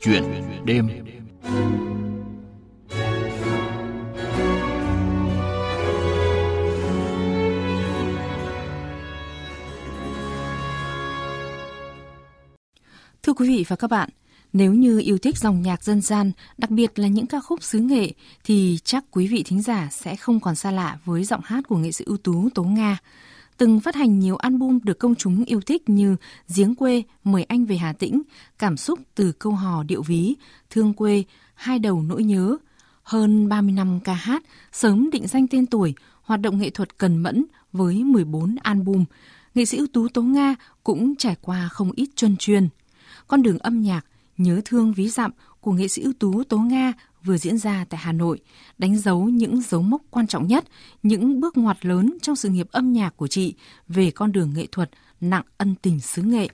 Chuyện đêm Thưa quý vị và các bạn, nếu như yêu thích dòng nhạc dân gian, đặc biệt là những ca khúc xứ nghệ, thì chắc quý vị thính giả sẽ không còn xa lạ với giọng hát của nghệ sĩ ưu tú Tố Nga. Từng phát hành nhiều album được công chúng yêu thích như Giếng quê, Mời anh về Hà Tĩnh, Cảm xúc từ câu hò điệu ví, Thương quê, Hai đầu nỗi nhớ. Hơn 30 năm ca hát, sớm định danh tên tuổi, hoạt động nghệ thuật cần mẫn với 14 album. Nghệ sĩ ưu tú Tố Nga cũng trải qua không ít chuân chuyên. Con đường âm nhạc Nhớ thương ví dặm của nghệ sĩ ưu tú Tố Nga vừa diễn ra tại Hà Nội, đánh dấu những dấu mốc quan trọng nhất, những bước ngoặt lớn trong sự nghiệp âm nhạc của chị về con đường nghệ thuật nặng ân tình xứ nghệ.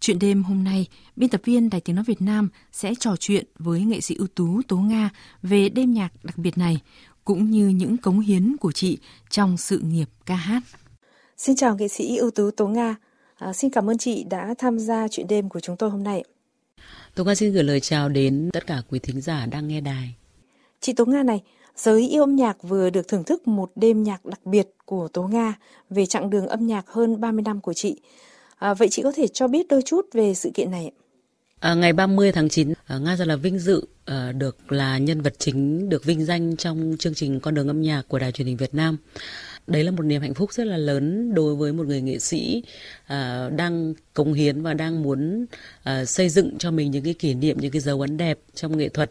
Chuyện đêm hôm nay, biên tập viên Đài Tiếng Nói Việt Nam sẽ trò chuyện với nghệ sĩ ưu tú Tố Nga về đêm nhạc đặc biệt này, cũng như những cống hiến của chị trong sự nghiệp ca hát. Xin chào nghệ sĩ ưu tú Tố Nga. À, xin cảm ơn chị đã tham gia chuyện đêm của chúng tôi hôm nay. Tố Nga xin gửi lời chào đến tất cả quý thính giả đang nghe đài. Chị Tố Nga này, giới yêu âm nhạc vừa được thưởng thức một đêm nhạc đặc biệt của Tố Nga về chặng đường âm nhạc hơn 30 năm của chị. À, vậy chị có thể cho biết đôi chút về sự kiện này ạ? À, ngày 30 tháng 9, à, Nga rất là vinh dự à, được là nhân vật chính được vinh danh trong chương trình Con đường âm nhạc của Đài truyền hình Việt Nam đấy là một niềm hạnh phúc rất là lớn đối với một người nghệ sĩ à, đang cống hiến và đang muốn à, xây dựng cho mình những cái kỷ niệm những cái dấu ấn đẹp trong nghệ thuật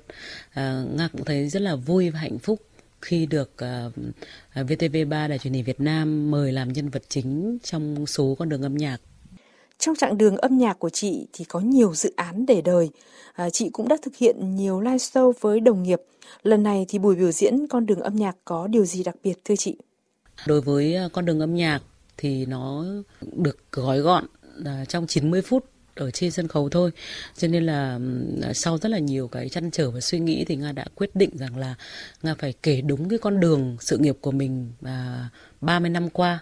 à, nga cũng thấy rất là vui và hạnh phúc khi được à, à, uh, VTV3 Đài truyền hình Việt Nam mời làm nhân vật chính trong số con đường âm nhạc. Trong chặng đường âm nhạc của chị thì có nhiều dự án để đời. À, chị cũng đã thực hiện nhiều live show với đồng nghiệp. Lần này thì buổi biểu diễn con đường âm nhạc có điều gì đặc biệt thưa chị? Đối với ờ, con đường âm nhạc thì nó được gói gọn à, trong 90 phút ở trên sân khấu thôi. Cho nên là à, sau rất là nhiều cái chăn trở và suy nghĩ thì nga đã quyết định rằng là nga phải kể đúng cái con đường sự nghiệp của mình à, 30 năm qua.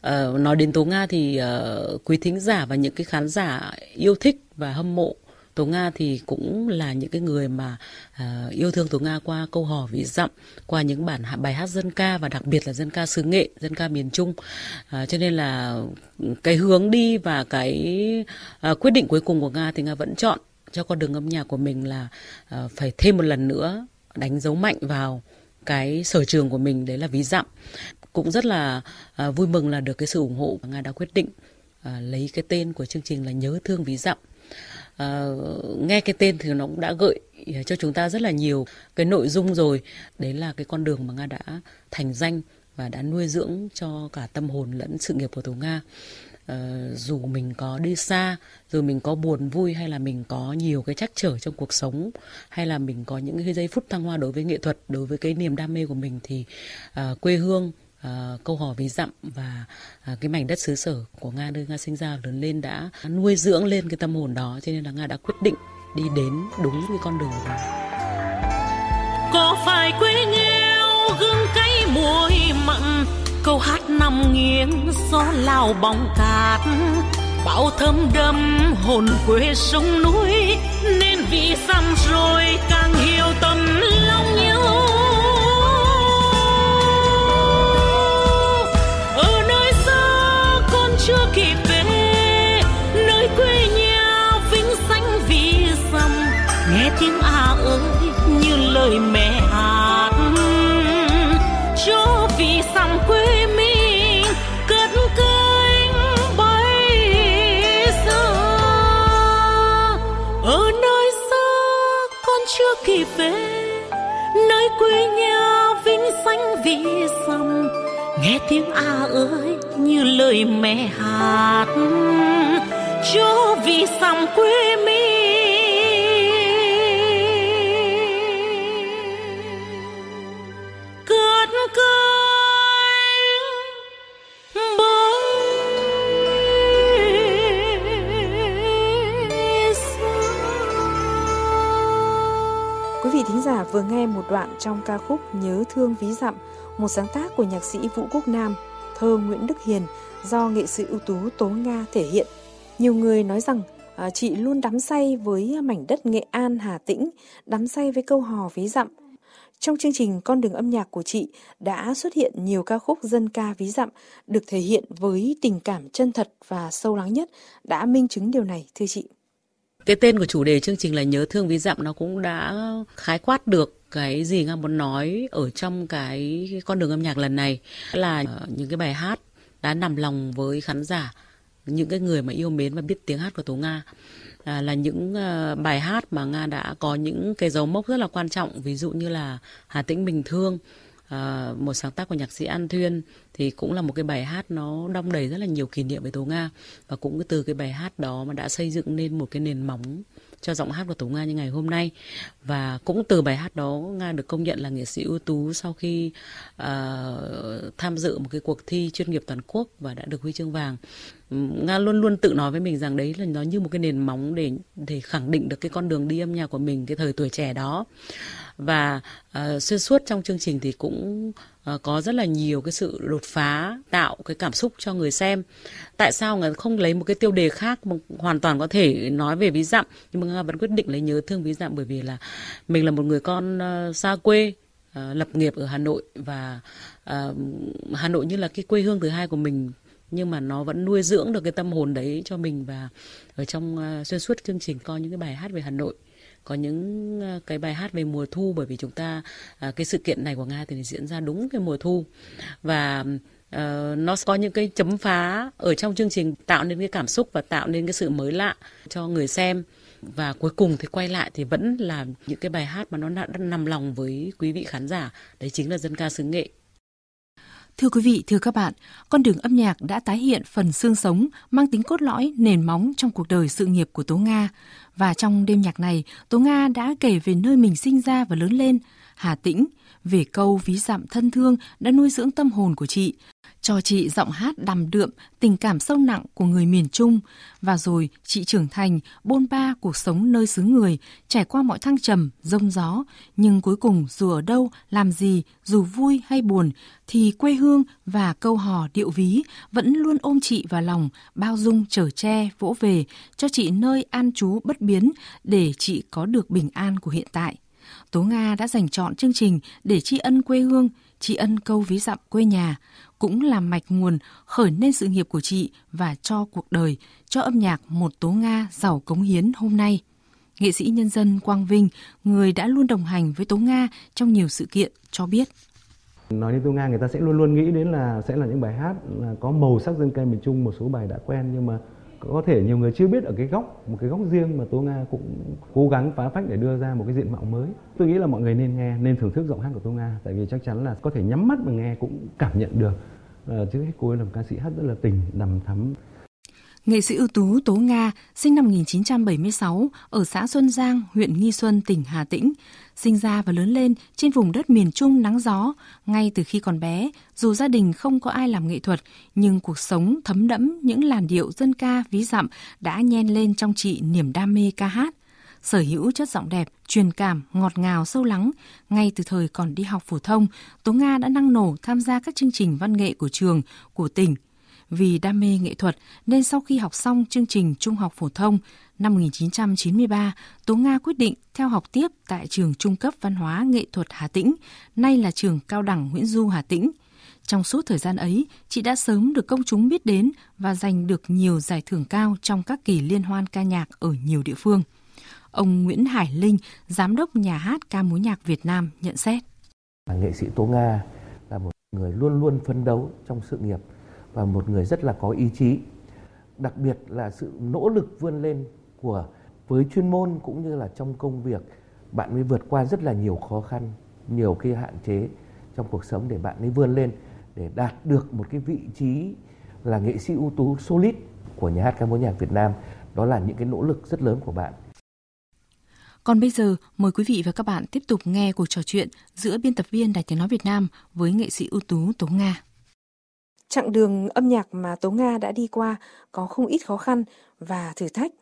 À, nói đến tố nga thì à, quý thính giả và những cái khán giả yêu thích và hâm mộ Tố Nga thì cũng là những cái người mà uh, yêu thương Tố Nga qua câu hò vị dặm, qua những bản bài hát dân ca và đặc biệt là dân ca xứ nghệ, dân ca miền Trung. Uh, cho nên là cái hướng đi và cái uh, quyết định cuối cùng của Nga thì Nga vẫn chọn cho con đường âm nhạc của mình là uh, phải thêm một lần nữa đánh dấu mạnh vào cái sở trường của mình đấy là ví dặm cũng rất là uh, vui mừng là được cái sự ủng hộ nga đã quyết định uh, lấy cái tên của chương trình là nhớ thương ví dặm uh, nghe cái tên thì nó cũng đã gợi cho chúng ta rất là nhiều cái nội dung rồi. Đấy là cái con đường mà nga đã thành danh và đã nuôi dưỡng cho cả tâm hồn lẫn sự nghiệp của tố nga. Uh, dù mình có đi xa dù mình có buồn vui hay là mình có nhiều cái trắc trở trong cuộc sống hay là mình có những cái giây phút thăng hoa đối với nghệ thuật đối với cái niềm đam mê của mình thì uh, quê hương uh, câu hò về dặm và uh, cái mảnh đất xứ sở của nga nơi nga sinh ra lớn lên đã nuôi dưỡng lên cái tâm hồn đó cho nên là nga đã quyết định đi đến đúng cái con đường của mình có phải quê nghèo gương cay mùi mặn câu hát nằm nghiêng gió lao bóng cát. Bão thơm đâm hồn quê sông núi nên vì dặm rồi càng hiểu tâm tiếng à ơi, như lời mẹ hát. Cho vì rằng quê mình, cất cánh bay xa. Ở nơi xa, con chưa kịp về, nơi quê nhà vinh danh vì rằng nghe tiếng à ơi, như lời mẹ hát. Cho vì rằng quê mình giả vừa nghe một đoạn trong ca khúc Nhớ thương ví dặm, một sáng tác của nhạc sĩ Vũ Quốc Nam, thơ Nguyễn Đức Hiền do nghệ sĩ ưu tú Tố Nga thể hiện. Nhiều người nói rằng À, chị luôn đắm say với mảnh đất Nghệ An, Hà Tĩnh, đắm say với câu hò ví dặm. Trong chương trình Con đường âm nhạc của chị đã xuất hiện nhiều ca khúc dân ca ví dặm được thể hiện với tình cảm chân thật và sâu lắng nhất đã minh chứng điều này thưa chị. Cái tên của chủ đề chương trình là Nhớ thương ví dặm nó cũng đã khái quát được cái gì nga muốn nói ở trong cái con đường âm nhạc lần này. Là ờ, những cái bài hát đã nằm lòng với khán giả những cái người mà yêu mến và biết tiếng hát của Tố Nga. À, là những uh, bài hát mà Nga đã có những cái dấu mốc rất là quan trọng ví dụ như là Hà Tĩnh Bình Thương à, một sáng tác của nhạc sĩ An Thuyên thì cũng là một cái bài hát nó đong đầy rất là nhiều kỷ niệm với Tố Nga. Và cũng từ cái bài hát đó mà đã xây dựng nên một cái nền móng cho giọng hát của Tố Nga như ngày hôm nay. Và cũng từ bài hát đó Nga được công nhận là nghệ sĩ ưu tú sau khi uh, tham dự một cái cuộc thi chuyên nghiệp toàn quốc và đã được huy chương vàng. Nga luôn luôn tự nói với mình rằng đấy là nó như một cái nền móng để để khẳng định được cái con đường đi âm nhạc của mình cái thời tuổi trẻ đó. Và uh, xuyên suốt trong chương trình thì cũng uh, có rất là nhiều cái sự đột phá tạo cái cảm xúc cho người xem. Tại sao người không lấy một cái tiêu đề khác mà hoàn toàn có thể nói về ví dặm nhưng mà nga vẫn quyết định lấy nhớ thương ví dặm bởi vì là mình là một người con uh, xa quê uh, lập nghiệp ở hà nội và uh, hà nội như là cái quê hương thứ hai của mình nhưng mà nó vẫn nuôi dưỡng được cái tâm hồn đấy cho mình và ở trong uh, xuyên suốt chương trình coi những cái bài hát về Hà Nội có những ờ, cái bài hát về mùa thu bởi vì chúng ta à, cái sự kiện này của Nga thì diễn ra đúng cái mùa thu. Và uh, nó có những cái chấm phá ở trong chương trình tạo nên cái cảm xúc và tạo nên cái sự mới lạ cho người xem. Và cuối cùng thì quay lại thì vẫn là những cái bài hát mà nó đã nằm lòng với quý vị khán giả. Đấy chính là dân ca xứ nghệ. Thưa quý vị, thưa các bạn, con đường âm nhạc đã tái hiện phần xương sống mang tính cốt lõi, nền móng trong cuộc đời sự nghiệp của Tố Nga. Và trong đêm nhạc này, Tố Nga đã kể về nơi mình sinh ra và lớn lên, Hà Tĩnh, về câu ví dặm thân thương đã nuôi dưỡng tâm hồn của chị, cho chị giọng hát đằm đượm, tình cảm sâu nặng của người miền Trung. Và rồi chị trưởng thành, bôn ba cuộc sống nơi xứ người, trải qua mọi thăng trầm, rông gió. Nhưng cuối cùng dù ở đâu, làm gì, dù vui hay buồn, thì quê hương và câu hò điệu ví vẫn luôn ôm chị vào lòng, bao dung trở che, vỗ về, cho chị nơi an trú bất biến để chị có được bình an của hiện tại. Tố Nga đã dành chọn chương trình để tri ân quê hương, tri ân câu ví dặm quê nhà, cũng là mạch nguồn khởi nên sự nghiệp của chị và cho cuộc đời, cho âm nhạc một Tố Nga giàu cống hiến hôm nay. Nghệ sĩ nhân dân Quang Vinh, người đã luôn đồng hành với Tố Nga trong nhiều sự kiện, cho biết. Nói đến Tố Nga người ta sẽ luôn luôn nghĩ đến là sẽ là những bài hát à, có màu sắc dân ca miền Trung, một số bài đã quen nhưng mà có thể nhiều người chưa biết ở cái góc một cái góc riêng mà Tố Nga cũng cố gắng phá phách để đưa ra một cái diện mạo mới. Tôi nghĩ là mọi người nên nghe, nên thưởng thức giọng hát của Tố Nga tại vì chắc chắn là có thể nhắm mắt mà nghe cũng cảm nhận được. Ờ, à, chứ cô ấy là một ca sĩ hát rất là tình, đằm thắm, Nghệ sĩ ưu tú Tố Nga, sinh năm 1976 ở xã Xuân Giang, huyện Nghi Xuân, tỉnh Hà Tĩnh, sinh ra và lớn lên trên vùng đất miền Trung nắng gió. Ngay từ khi còn bé, dù gia đình không có ai làm nghệ thuật, nhưng cuộc sống thấm đẫm những làn điệu dân ca ví dặm đã nhen lên trong chị niềm đam mê ca hát. Sở hữu chất giọng đẹp, truyền cảm, ngọt ngào, sâu lắng. Ngay từ thời còn đi học phổ thông, Tố Nga đã năng nổ tham gia các chương trình văn nghệ của trường, của tỉnh vì đam mê nghệ thuật nên sau khi học xong chương trình trung học phổ thông năm 1993, Tố Nga quyết định theo học tiếp tại trường trung cấp văn hóa nghệ thuật Hà Tĩnh, nay là trường cao đẳng Nguyễn Du Hà Tĩnh. Trong suốt thời gian ấy, chị đã sớm được công chúng biết đến và giành được nhiều giải thưởng cao trong các kỳ liên hoan ca nhạc ở nhiều địa phương. Ông Nguyễn Hải Linh, giám đốc nhà hát ca mối nhạc Việt Nam nhận xét. Nghệ sĩ Tố Nga là một người luôn luôn phấn đấu trong sự nghiệp và một người rất là có ý chí. Đặc biệt là sự nỗ lực vươn lên của với chuyên môn cũng như là trong công việc bạn mới vượt qua rất là nhiều khó khăn nhiều cái hạn chế trong cuộc sống để bạn ấy vươn lên để đạt được một cái vị trí là nghệ sĩ ưu tú solid của nhà hát ca mối nhạc Việt Nam. Đó là những cái nỗ lực rất lớn của bạn. Còn bây giờ, mời quý vị và các bạn tiếp tục nghe cuộc trò chuyện giữa biên tập viên Đài Tiếng Nói Việt Nam với nghệ sĩ ưu tú Tố Nga. Chặng đường âm nhạc mà Tố Nga đã đi qua có không ít khó khăn và thử thách.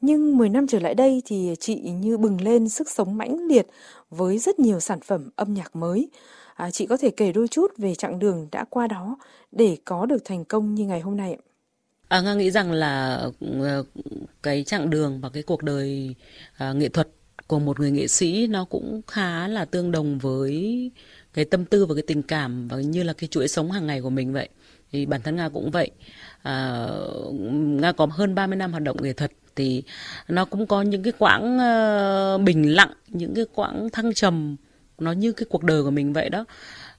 Nhưng 10 năm trở lại đây thì chị như bừng lên sức sống mãnh liệt với rất nhiều sản phẩm âm nhạc mới. À, chị có thể kể đôi chút về chặng đường đã qua đó để có được thành công như ngày hôm nay ạ. À, Nga nghĩ rằng là ờ, cái chặng đường và cái cuộc đời à, nghệ thuật của một người nghệ sĩ nó cũng khá là tương đồng với cái tâm tư và cái tình cảm và như là cái chuỗi sống hàng ngày của mình vậy thì bản thân nga cũng vậy. À, nga có hơn 30 năm hoạt động nghệ thuật thì nó cũng có những cái quãng uh, bình lặng những cái quãng thăng trầm nó như cái cuộc đời của mình vậy đó.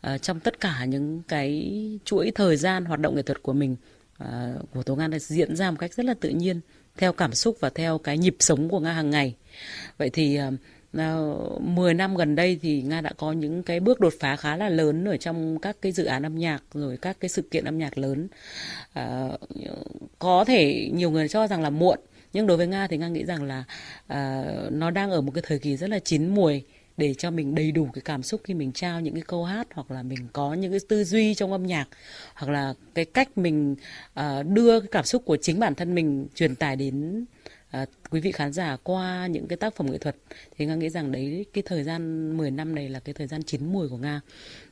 À, trong tất cả những cái chuỗi thời gian hoạt động nghệ thuật của mình à, của tố nga diễn ra một cách rất là tự nhiên theo cảm xúc và theo cái nhịp sống của nga hàng ngày. Vậy thì ờ, Ờ, uh, 10 năm gần đây thì Nga đã có những cái bước đột phá khá là lớn ở trong các cái dự án âm nhạc rồi các cái sự kiện âm nhạc lớn. À, có thể nhiều người cho rằng là muộn nhưng đối với Nga thì Nga nghĩ rằng là à, nó đang ở một cái thời kỳ rất là chín mùi để cho mình đầy đủ cái cảm xúc khi mình trao những cái câu hát hoặc là mình có những cái tư duy trong âm nhạc hoặc là cái cách mình uh, đưa cái cảm xúc của chính bản thân mình truyền tải đến à, quý vị khán giả qua những cái tác phẩm nghệ thuật thì nga nghĩ rằng đấy cái thời gian 10 năm này là cái thời gian chín mùi của nga.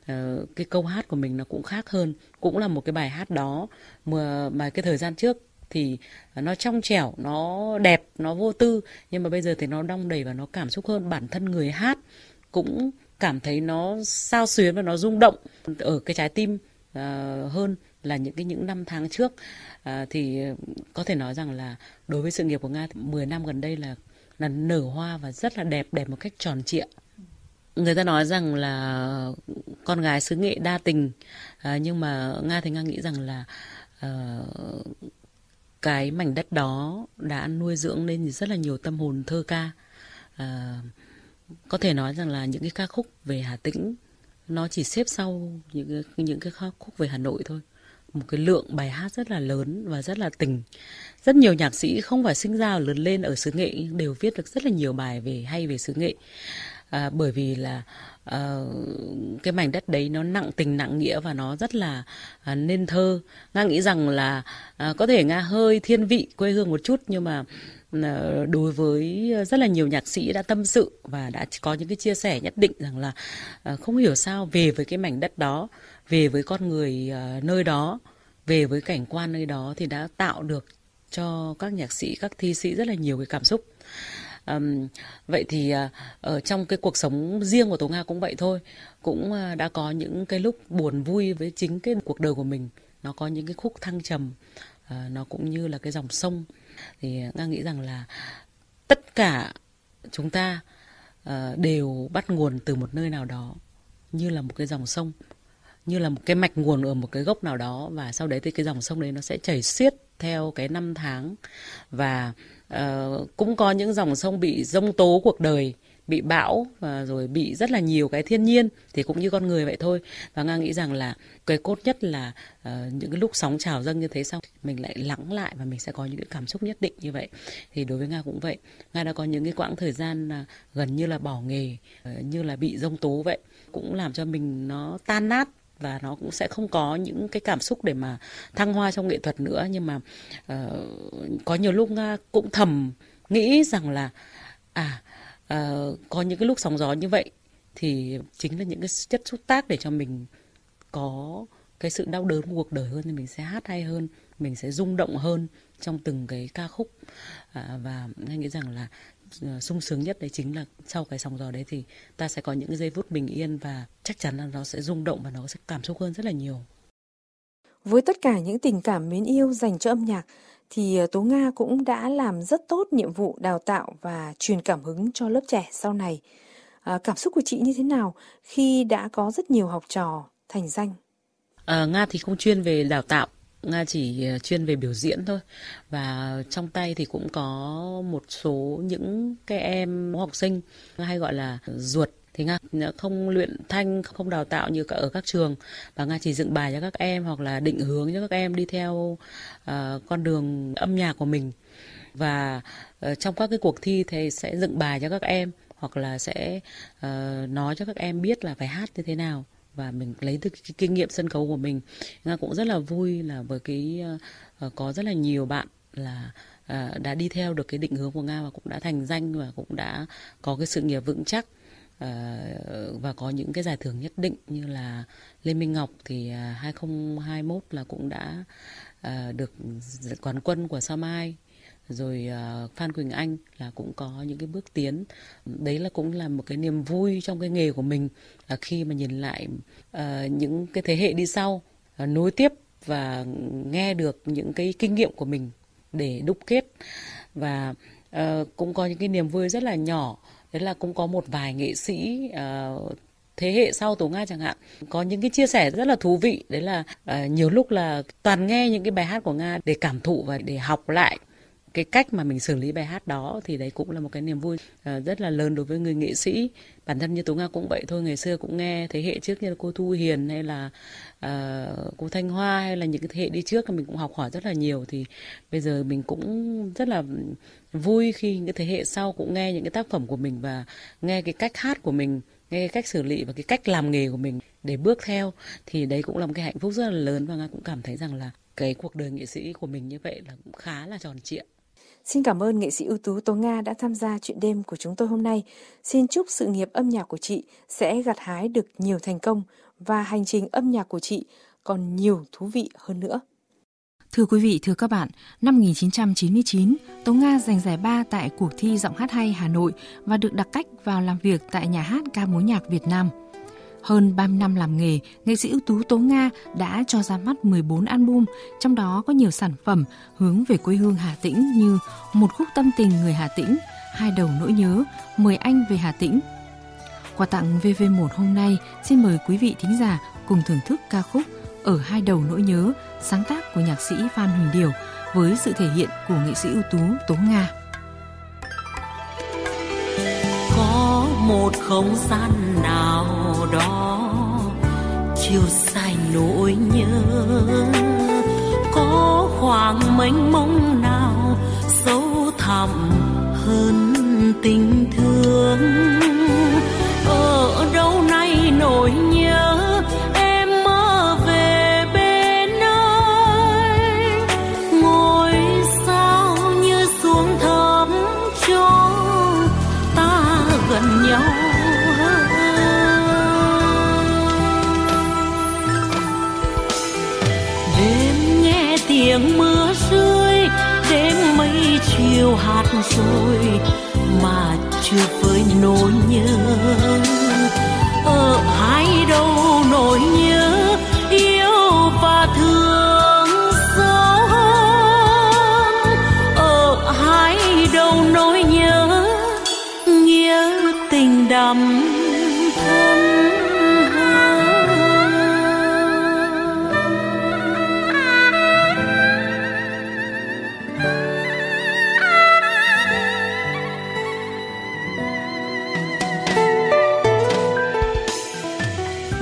À, cái câu hát của mình nó cũng khác hơn cũng là một cái bài hát đó. Mà mà cái thời gian trước thì nó trong trẻo nó đẹp nó vô tư nhưng mà bây giờ thì nó đong đầy và nó cảm xúc hơn. Bản thân người hát cũng cảm thấy nó sao xuyến và nó rung động ở cái trái tim uh, hơn là những cái những năm tháng trước. À, thì ừ, có thể nói rằng là đối với sự nghiệp của nga thì 10 năm gần đây là là nở hoa và rất là đẹp đẹp một cách tròn trịa. Người ta nói rằng là con gái xứ nghệ đa tình à, nhưng mà nga thì nga nghĩ rằng là à, cái mảnh đất đó đã nuôi dưỡng nên rất là nhiều tâm hồn thơ ca. À, có thể nói rằng là những cái ca khúc về hà tĩnh nó chỉ xếp sau những những cái ca khúc về hà nội thôi một cái lượng bài hát rất là lớn và rất là tình. Rất nhiều nhạc sĩ không phải sinh ra lớn lên ở xứ nghệ đều viết được rất là nhiều bài về hay về xứ nghệ. À, bởi vì là à, cái mảnh đất đấy nó nặng tình nặng nghĩa và nó rất là à, nên thơ. Nga nghĩ rằng là à, có thể nga hơi thiên vị quê hương một chút nhưng mà ờ, đối với rất là nhiều nhạc sĩ đã tâm sự và đã có những cái chia sẻ nhất định rằng là ờ, không hiểu sao về với cái mảnh đất đó về với con người uh, nơi đó về với cảnh quan nơi đó thì đã tạo được cho các nhạc sĩ các thi sĩ rất là nhiều cái cảm xúc. Um, vậy thì uh, ở trong cái cuộc sống riêng của Tố Nga cũng vậy thôi. Cũng uh, đã có những cái lúc buồn vui với chính cái cuộc đời của mình. Nó có những cái khúc thăng trầm uh, nó cũng như là cái dòng sông. Thì Nga nghĩ rằng là tất cả chúng ta uh, đều bắt nguồn từ một nơi nào đó như là một cái dòng sông như là một cái mạch nguồn ở một cái gốc nào đó và sau đấy thì cái dòng sông đấy nó sẽ chảy xiết theo cái năm tháng. Và uh, cũng có những dòng sông bị rông tố cuộc đời bị bão và rồi bị rất là nhiều cái thiên nhiên thì cũng như con người vậy thôi. Và nga nghĩ rằng là cái cốt nhất là uh, những cái lúc sóng trào dâng như thế xong mình lại lắng lại và mình sẽ có những cái cảm xúc nhất định như vậy. Thì đối với nga cũng vậy. Nga đã có những cái quãng thời gian uh, gần như là bỏ nghề uh, như là bị rông tố vậy cũng làm cho mình nó tan nát và nó cũng sẽ không có những cái cảm xúc để mà thăng hoa trong nghệ thuật nữa. Nhưng mà uh, có nhiều lúc uh, cũng thầm nghĩ rằng là à uh, có những cái lúc sóng gió như vậy thì chính là những cái chất xúc tác để cho mình có cái sự đau đớn của cuộc đời hơn thì mình sẽ hát hay hơn mình sẽ rung động hơn trong từng cái ca khúc. À, và anh nghĩ rằng là sung sướng nhất đấy chính là sau cái sóng gió đấy thì ta sẽ có những cái giây phút bình yên và chắc chắn là nó sẽ rung động và nó sẽ cảm xúc hơn rất là nhiều. Với tất cả những tình cảm mến yêu dành cho âm nhạc thì ờ, Tố Nga cũng đã làm rất tốt nhiệm vụ đào tạo và truyền cảm hứng cho lớp trẻ sau này. À, cảm xúc của chị như thế nào khi đã có rất nhiều học trò thành danh? À, Nga thì không chuyên về đào tạo Nga chỉ ờ, chuyên về biểu diễn thôi. Và trong tay thì cũng có một số những cái em học sinh hay gọi là ruột thì nga không luyện thanh không đào tạo như ở các trường. Và nga chỉ dựng bài cho các em hoặc là định hướng cho các em đi theo uh, con đường âm nhạc của mình. Và uh, trong các cái cuộc thi thì sẽ dựng bài cho các em hoặc là sẽ uh, nói cho các em biết là phải hát như thế nào và mình lấy từ cái kinh nghiệm sân khấu của mình. Nga cũng rất là vui là với cái uh, có rất là nhiều bạn là uh, đã đi theo được cái định hướng của nga và cũng đã thành danh và cũng đã có cái sự nghiệp vững chắc uh, và có những cái giải thưởng nhất định như là lê minh ngọc thì uh, 2021 là cũng đã được quán quân của Sao Mai rồi à, Phan Quỳnh Anh là cũng có những cái bước tiến. Đấy là cũng là một cái niềm vui trong cái nghề của mình là khi mà nhìn lại à, những cái thế hệ đi sau à, nối tiếp và nghe được những cái kinh nghiệm của mình để đúc kết. Và cũng có những cái niềm vui rất là nhỏ. Đấy là cũng có một vài nghệ sĩ thế hệ sau Tố Nga chẳng hạn có những cái chia sẻ rất là thú vị. Đấy là uh, nhiều lúc là toàn nghe những cái bài hát của Nga để cảm thụ và để học lại cái cách mà mình xử lý bài hát đó thì đấy cũng là một cái niềm vui à, rất là lớn đối với người nghệ sĩ. Bản thân như tú Nga cũng vậy thôi ngày xưa cũng nghe thế hệ trước như là cô Thu Hiền hay là uh, cô Thanh Hoa hay là những cái thế hệ đi trước mình cũng học hỏi rất là nhiều. Thì bây giờ mình cũng rất là vui khi những cái thế hệ sau cũng nghe những cái tác phẩm của mình và nghe cái cách hát của mình nghe cái cách xử lý và cái cách làm nghề của mình để bước theo. Thì đấy cũng là một cái hạnh phúc rất là lớn và nga cũng cảm thấy rằng là cái cuộc đời nghệ sĩ của mình như vậy là cũng khá là tròn trịa. Xin cảm ơn nghệ sĩ ưu tú Tố Nga đã tham gia chuyện đêm của chúng tôi hôm nay. Xin chúc sự nghiệp âm nhạc của chị sẽ gặt hái được nhiều thành công và hành trình âm nhạc của chị còn nhiều thú vị hơn nữa. Thưa quý vị, thưa các bạn, năm 1999, Tố Nga giành giải ba tại cuộc thi giọng hát hay Hà Nội và được đặc cách vào làm việc tại nhà hát ca mối nhạc Việt Nam. Hơn 30 năm làm nghề, nghệ sĩ ưu tú Tố Nga đã cho ra mắt 14 album, trong đó có nhiều sản phẩm hướng về quê hương Hà Tĩnh như Một khúc tâm tình người Hà Tĩnh, Hai đầu nỗi nhớ, Mời anh về Hà Tĩnh. Quà tặng VV1 hôm nay, xin mời quý vị thính giả cùng thưởng thức ca khúc Ở hai đầu nỗi nhớ, sáng tác của nhạc sĩ Phan Huỳnh Điều với sự thể hiện của nghệ sĩ ưu tú Tố Nga. Có một không gian nào đó chiều dài nỗi nhớ. Có khoảng mênh mông nào sâu thẳm hơn tình thương? Ở đâu nay nỗi nhớ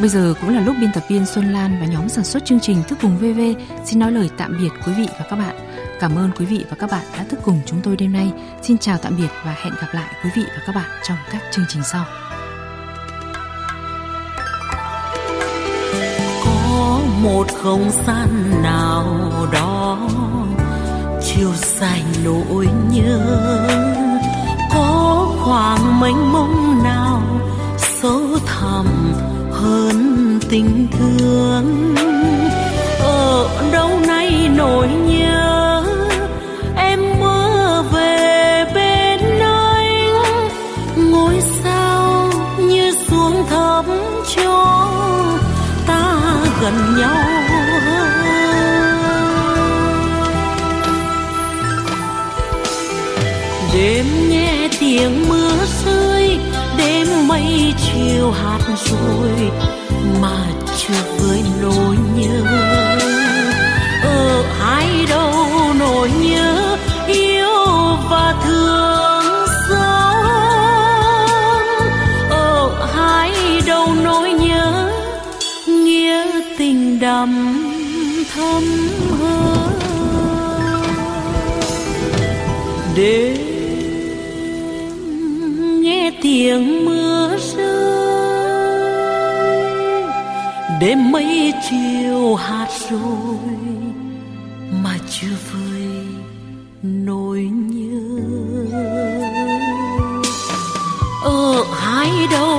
Bây giờ cũng là lúc biên tập viên Xuân Lan và nhóm sản xuất chương trình Thức Vùng VV xin nói lời tạm biệt quý vị và các bạn. Cảm ơn quý vị và các bạn đã thức cùng chúng tôi đêm nay. Xin chào tạm biệt và hẹn gặp lại quý vị và các bạn trong các chương trình sau. Có một không gian nào đó chiều dài nỗi nhớ có khoảng mênh mông nào sâu thẳm hơn tình thương ở đâu nay nỗi gần nhau đêm mấy chiều hạt rồi mà chưa vơi nỗi nhớ. Ờ, Ở hai đầu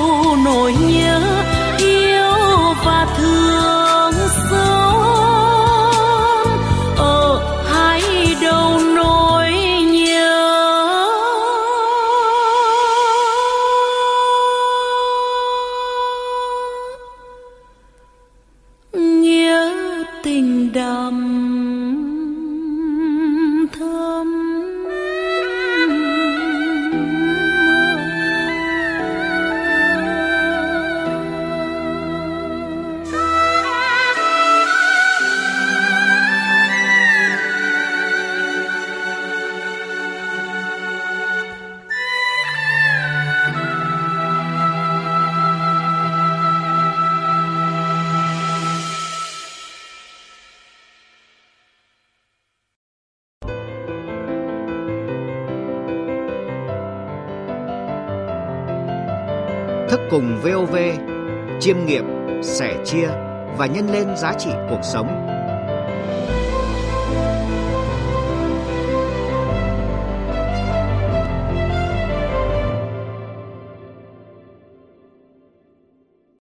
cùng VOV, chiêm nghiệm, sẻ chia và nhân lên giá trị cuộc sống.